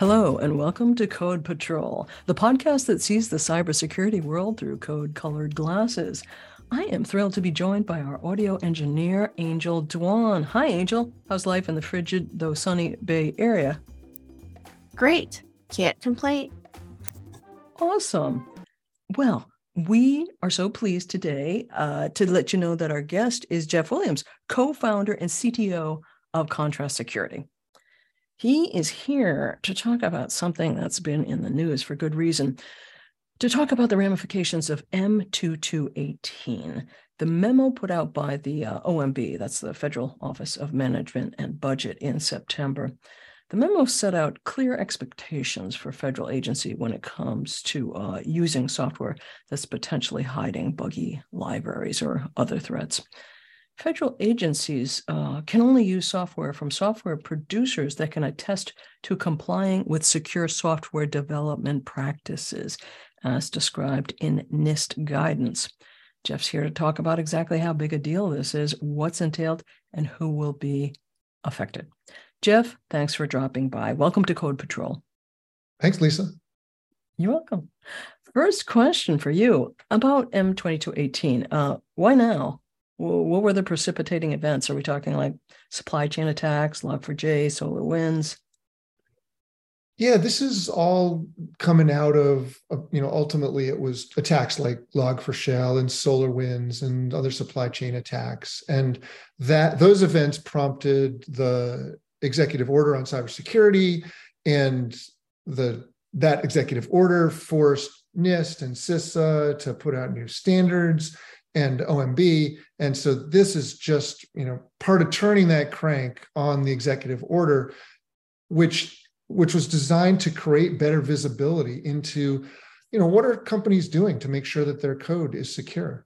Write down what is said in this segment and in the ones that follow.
Hello, and welcome to Code Patrol, the podcast that sees the cybersecurity world through code colored glasses. I am thrilled to be joined by our audio engineer, Angel Dwan. Hi, Angel. How's life in the frigid, though sunny Bay Area? Great. Can't complain. Awesome. Well, we are so pleased today uh, to let you know that our guest is Jeff Williams, co founder and CTO of Contrast Security. He is here to talk about something that's been in the news for good reason, to talk about the ramifications of M2218, the memo put out by the uh, OMB, that's the Federal Office of Management and Budget, in September. The memo set out clear expectations for federal agency when it comes to uh, using software that's potentially hiding buggy libraries or other threats. Federal agencies uh, can only use software from software producers that can attest to complying with secure software development practices as described in NIST guidance. Jeff's here to talk about exactly how big a deal this is, what's entailed, and who will be affected. Jeff, thanks for dropping by. Welcome to Code Patrol. Thanks, Lisa. You're welcome. First question for you about M2218. Uh, why now? What were the precipitating events? Are we talking like supply chain attacks, Log4j, SolarWinds? Yeah, this is all coming out of, uh, you know, ultimately it was attacks like Log4Shell and SolarWinds and other supply chain attacks. And that those events prompted the executive order on cybersecurity, and the that executive order forced NIST and CISA to put out new standards and OMB. And so this is just, you know, part of turning that crank on the executive order, which which was designed to create better visibility into, you know, what are companies doing to make sure that their code is secure.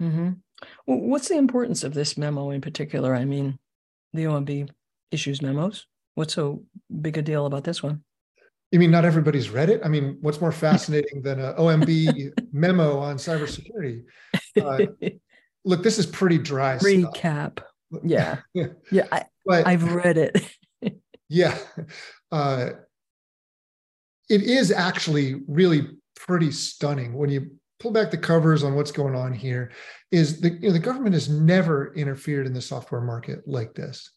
Mm-hmm. Well, what's the importance of this memo in particular? I mean, the OMB issues memos. What's so big a deal about this one? You mean not everybody's read it? I mean, what's more fascinating than an OMB memo on cybersecurity? Uh, look, this is pretty dry. Recap. Stuff. Yeah, yeah. I, but, I've read it. yeah, uh, it is actually really pretty stunning when you pull back the covers on what's going on here. Is the you know, the government has never interfered in the software market like this.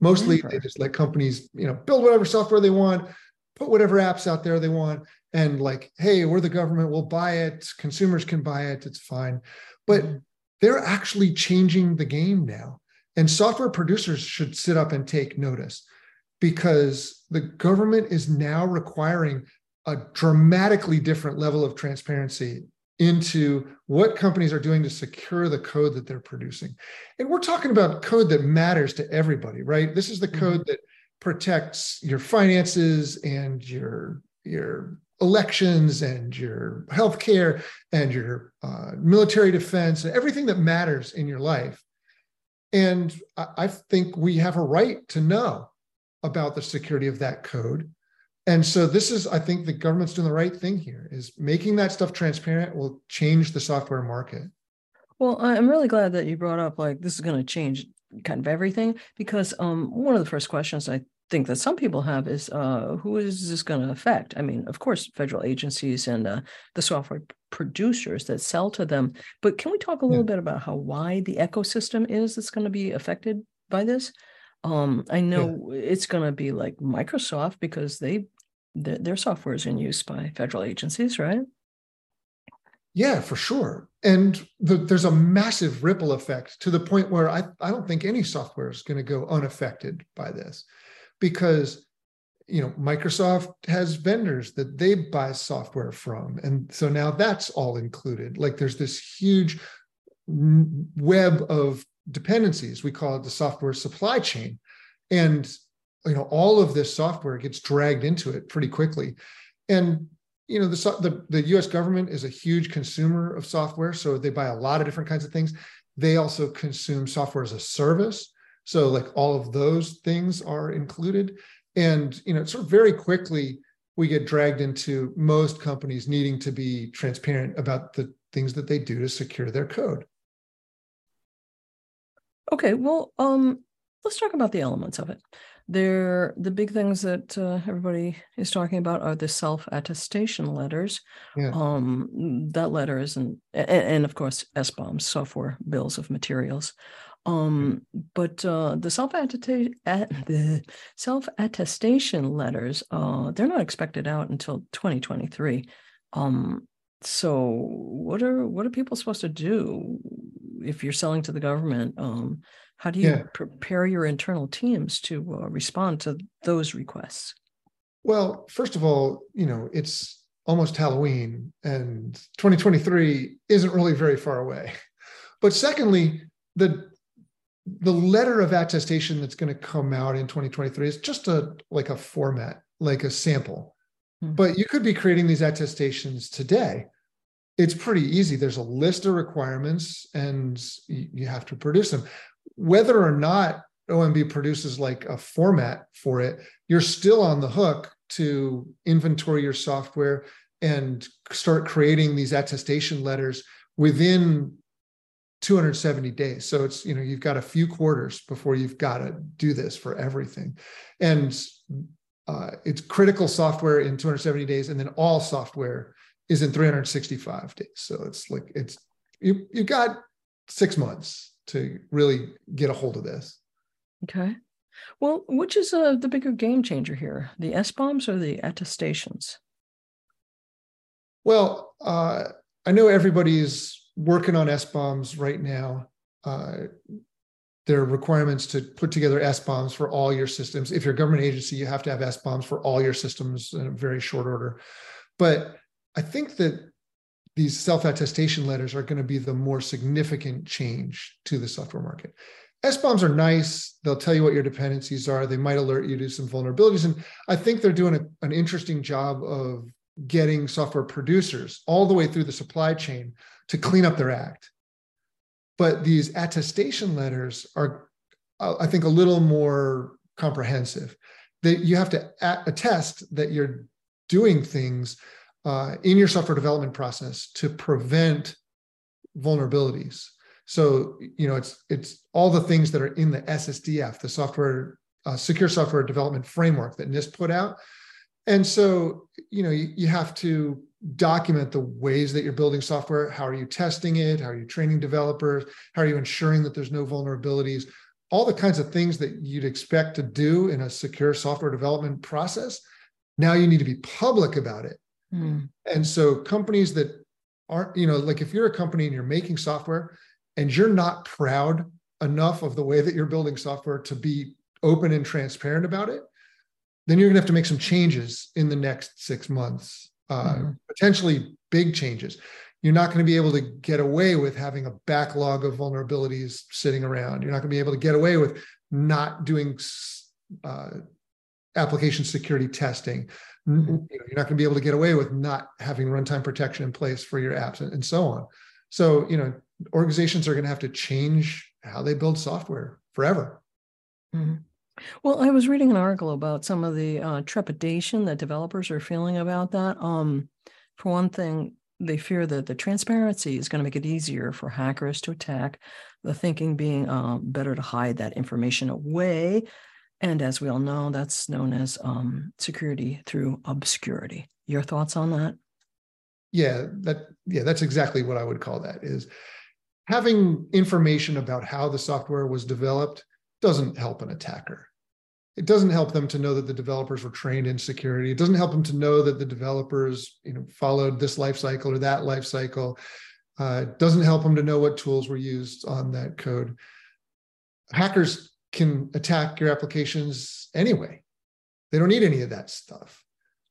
Mostly they just let companies, you know, build whatever software they want, put whatever apps out there they want, and like, hey, we're the government, we'll buy it, consumers can buy it, it's fine. But mm-hmm. they're actually changing the game now. And software producers should sit up and take notice because the government is now requiring a dramatically different level of transparency into what companies are doing to secure the code that they're producing. And we're talking about code that matters to everybody, right? This is the code mm-hmm. that protects your finances and your your elections and your healthcare and your uh, military defense and everything that matters in your life. And I, I think we have a right to know about the security of that code and so this is i think the government's doing the right thing here is making that stuff transparent will change the software market well i'm really glad that you brought up like this is going to change kind of everything because um, one of the first questions i think that some people have is uh, who is this going to affect i mean of course federal agencies and uh, the software producers that sell to them but can we talk a little yeah. bit about how wide the ecosystem is that's going to be affected by this um, I know yeah. it's going to be like Microsoft because they their, their software is in use by federal agencies, right? Yeah, for sure. And the, there's a massive ripple effect to the point where I, I don't think any software is going to go unaffected by this because you know Microsoft has vendors that they buy software from. And so now that's all included. Like there's this huge web of dependencies. We call it the software supply chain. And you know all of this software gets dragged into it pretty quickly. And you know the, the the US government is a huge consumer of software so they buy a lot of different kinds of things. They also consume software as a service so like all of those things are included and you know sort of very quickly we get dragged into most companies needing to be transparent about the things that they do to secure their code okay well um let's talk about the elements of it. There, the big things that uh, everybody is talking about are the self attestation letters. Yeah. Um, that letter isn't, and, and of course, SBOMs, software bills of materials. Um, but uh, the self the self attestation letters, uh, they're not expected out until 2023. Um, so what are what are people supposed to do if you're selling to the government? Um, how do you yeah. prepare your internal teams to uh, respond to those requests? Well, first of all, you know it's almost Halloween, and 2023 isn't really very far away. But secondly, the the letter of attestation that's going to come out in 2023 is just a like a format, like a sample. Mm-hmm. But you could be creating these attestations today. It's pretty easy. There's a list of requirements and you have to produce them. Whether or not OMB produces like a format for it, you're still on the hook to inventory your software and start creating these attestation letters within 270 days. So it's, you know, you've got a few quarters before you've got to do this for everything. And uh, it's critical software in 270 days, and then all software is in 365 days. So it's like it's you you got six months to really get a hold of this. Okay. Well, which is uh, the bigger game changer here, the SBOMs or the attestations? Well, uh, I know everybody's working on SBOMs right now. Uh, there are requirements to put together SBOMs for all your systems. If you're a government agency, you have to have SBOMs for all your systems in a very short order. But I think that these self-attestation letters are going to be the more significant change to the software market. SBOMs are nice. They'll tell you what your dependencies are. They might alert you to some vulnerabilities. And I think they're doing a, an interesting job of getting software producers all the way through the supply chain to clean up their act. But these attestation letters are, uh, I think, a little more comprehensive. That you have to attest that you're doing things uh, in your software development process to prevent vulnerabilities. So you know it's it's all the things that are in the SSDF, the software uh, secure software development framework that NIST put out. And so you know you, you have to document the ways that you're building software. How are you testing it? How are you training developers? How are you ensuring that there's no vulnerabilities? All the kinds of things that you'd expect to do in a secure software development process. Now you need to be public about it. Mm. And so companies that aren't, you know, like if you're a company and you're making software and you're not proud enough of the way that you're building software to be open and transparent about it, then you're going to have to make some changes in the next six months uh, mm-hmm. potentially big changes. You're not going to be able to get away with having a backlog of vulnerabilities sitting around. You're not going to be able to get away with not doing uh, application security testing. Mm-hmm. You know, you're not going to be able to get away with not having runtime protection in place for your apps and, and so on. So, you know, organizations are going to have to change how they build software forever. Mm-hmm. Well, I was reading an article about some of the uh, trepidation that developers are feeling about that. Um, for one thing, they fear that the transparency is going to make it easier for hackers to attack. The thinking being uh, better to hide that information away. And as we all know, that's known as um, security through obscurity. Your thoughts on that? Yeah, that yeah, that's exactly what I would call that. Is having information about how the software was developed doesn't help an attacker. It doesn't help them to know that the developers were trained in security. It doesn't help them to know that the developers, you know, followed this life cycle or that life cycle. Uh, it doesn't help them to know what tools were used on that code. Hackers can attack your applications anyway. They don't need any of that stuff.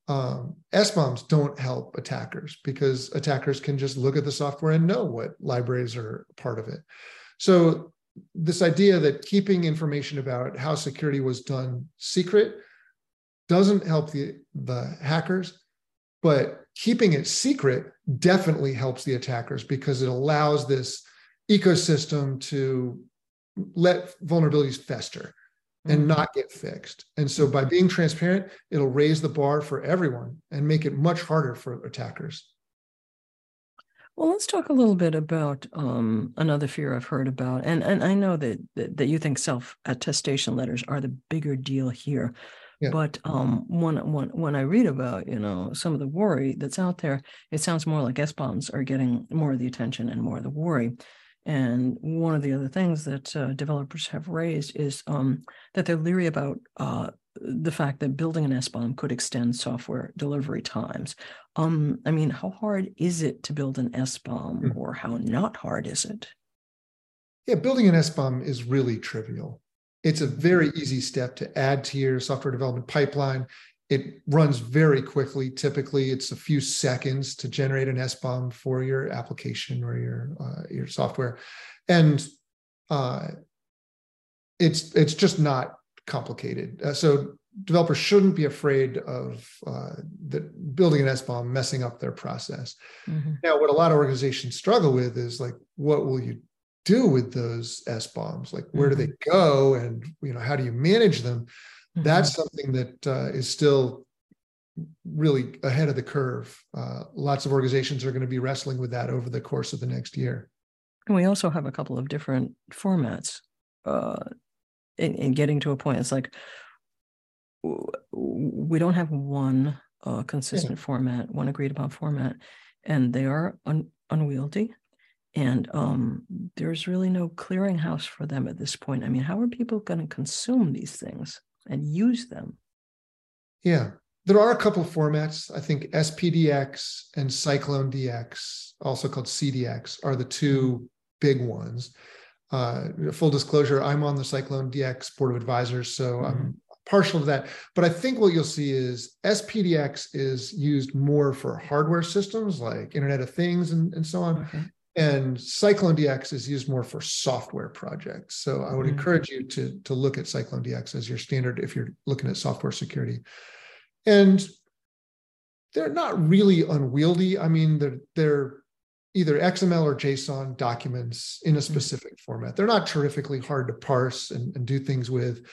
Um, SBOMs don't help attackers because attackers can just look at the software and know what libraries are part of it. So this idea that keeping information about how security was done secret doesn't help the, the hackers, but keeping it secret definitely helps the attackers because it allows this ecosystem to let vulnerabilities fester and mm-hmm. not get fixed. And so by being transparent, it'll raise the bar for everyone and make it much harder for attackers. Well, let's talk a little bit about um, another fear I've heard about, and and I know that that, that you think self attestation letters are the bigger deal here. Yeah. But um, when, when when I read about you know some of the worry that's out there, it sounds more like SBOMs are getting more of the attention and more of the worry. And one of the other things that uh, developers have raised is um, that they're leery about uh, the fact that building an SBOM could extend software delivery times. Um, I mean, how hard is it to build an SBOM, mm-hmm. or how not hard is it? Yeah, building an SBOM is really trivial. It's a very easy step to add to your software development pipeline. It runs very quickly. Typically, it's a few seconds to generate an SBOM for your application or your uh, your software, and uh, it's it's just not complicated. Uh, so developers shouldn't be afraid of uh, the, building an SBOM messing up their process. Mm-hmm. Now, what a lot of organizations struggle with is like, what will you do with those SBOMs? Like, where mm-hmm. do they mm-hmm. go, and you know, how do you manage them? Mm-hmm. That's something that uh, is still really ahead of the curve. Uh, lots of organizations are going to be wrestling with that over the course of the next year. And we also have a couple of different formats uh, in, in getting to a point. It's like we don't have one uh, consistent yeah. format, one agreed upon format, and they are un- unwieldy. And um, there's really no clearinghouse for them at this point. I mean, how are people going to consume these things and use them? Yeah, there are a couple of formats. I think SPDX and CycloneDX, also called CDX, are the two mm-hmm. big ones. Uh, full disclosure, I'm on the CycloneDX board of advisors, so mm-hmm. I'm partial to that. But I think what you'll see is SPDX is used more for hardware systems like Internet of Things and, and so on. Okay. And CycloneDX is used more for software projects. So I would mm-hmm. encourage you to, to look at CycloneDX as your standard if you're looking at software security. And they're not really unwieldy. I mean, they're, they're either XML or JSON documents in a mm-hmm. specific format. They're not terrifically hard to parse and, and do things with.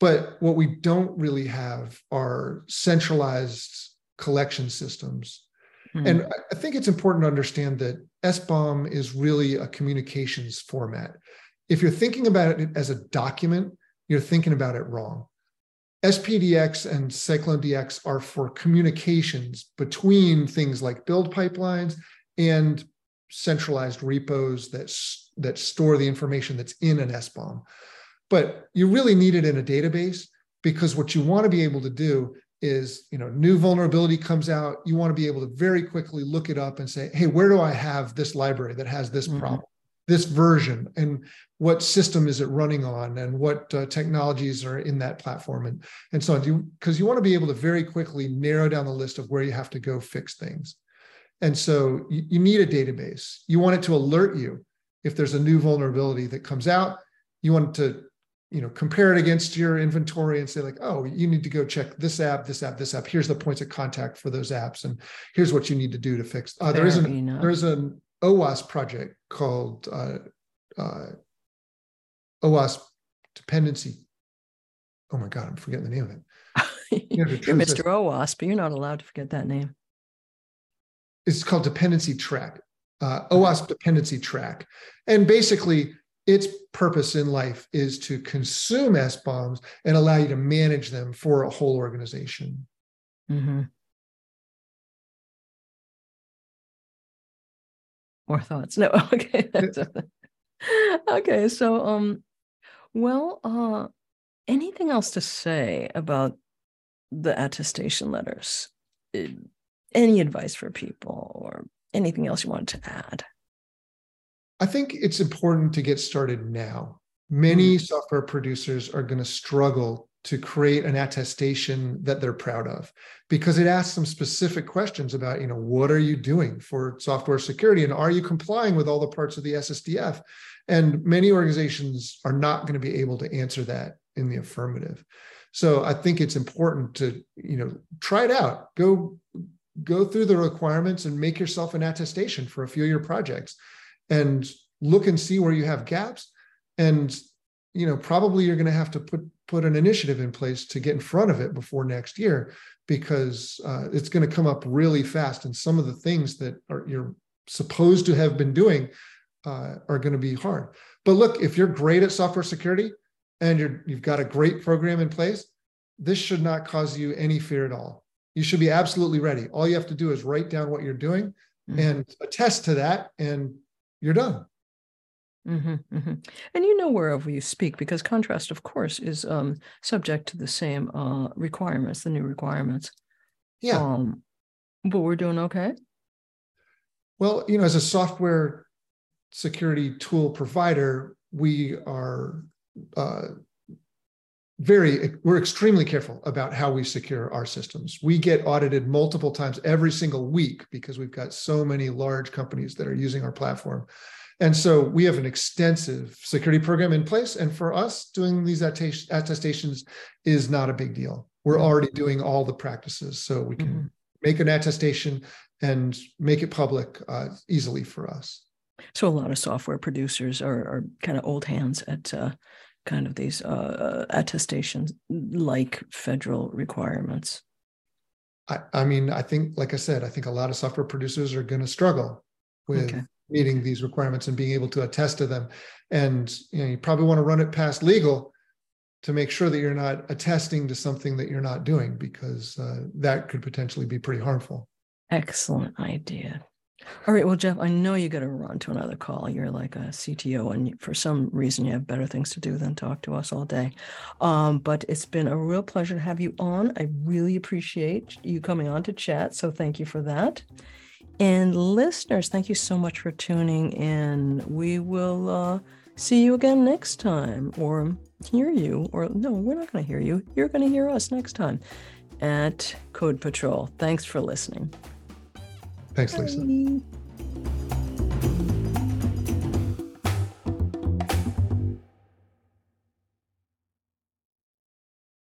But what we don't really have are centralized collection systems. Mm-hmm. And I think it's important to understand that SBOM is really a communications format. If you're thinking about it as a document, you're thinking about it wrong. SPDX and CycloneDX are for communications between things like build pipelines and centralized repos that, that store the information that's in an SBOM. But you really need it in a database because what you want to be able to do is, you know, new vulnerability comes out, you want to be able to very quickly look it up and say, hey, where do I have this library that has this mm-hmm. problem? this version and what system is it running on and what uh, technologies are in that platform and and so on because you, you want to be able to very quickly narrow down the list of where you have to go fix things and so you, you need a database. You want it to alert you if there's a new vulnerability that comes out. You want to you know compare it against your inventory and say like oh you need to go check this app this app this app. Here's the points of contact for those apps and here's what you need to do to fix. Uh, there is an there's an OWASP project called uh, uh, OWASP dependency. Oh my god i'm forgetting the name of it. You are mr OWASP but you're not allowed to forget that name it's called dependency track uh, OWASP dependency track and basically its purpose in life is to consume SBOMs and allow you to manage them for a whole organization. Mm-hmm. More thoughts? No. Okay. okay. So, um, well, uh, anything else to say about the attestation letters? Any advice for people, or anything else you wanted to add? I think it's important to get started now. Many mm. software producers are going to struggle to create an attestation that they're proud of because it asks some specific questions about, you know, what are you doing for software security and are you complying with all the parts of the SSDF? And many organizations are not going to be able to answer that in the affirmative. So I think it's important to, you know, try it out. Go go through the requirements and make yourself an attestation for a few of your projects and look and see where you have gaps and you know probably you're going to have to put put an initiative in place to get in front of it before next year because uh, it's going to come up really fast and some of the things that are you're supposed to have been doing uh, are going to be hard. But look, if you're great at software security and you're you've got a great program in place, this should not cause you any fear at all. You should be absolutely ready. All you have to do is write down what you're doing mm-hmm. and attest to that, and you're done. Mm-hmm, mm-hmm. And you know wherever you speak, because Contrast, of course, is um, subject to the same uh, requirements, the new requirements. Yeah. Um, but we're doing okay. Well, you know, as a software security tool provider, we are uh, very we're extremely careful about how we secure our systems. We get audited multiple times every single week because we've got so many large companies that are using our platform. And so we have an extensive security program in place. And for us doing these attestations is not a big deal. We're mm-hmm. already doing all the practices so we can mm-hmm. make an attestation and make it public uh, easily for us. So a lot of software producers are, are kind of old hands at uh, kind of these uh, attestations like federal requirements? I, I, mean, I think, like I said, I think a lot of software producers are going to struggle with okay. meeting these requirements and being able to attest to them. And you know, you probably want to run it past legal to make sure that you're not attesting to something that you're not doing, because uh, that could potentially be pretty harmful. Excellent idea. All right. Well, Jeff, I know you got to run to another call. You're like a CTO, and for some reason, you have better things to do than talk to us all day. Um, but it's been a real pleasure to have you on. I really appreciate you coming on to chat. So thank you for that. And listeners, thank you so much for tuning in. We will uh, see you again next time, or hear you, or no, we're not going to hear you. You're going to hear us next time at Code Patrol. Thanks for listening. Thanks, Lisa.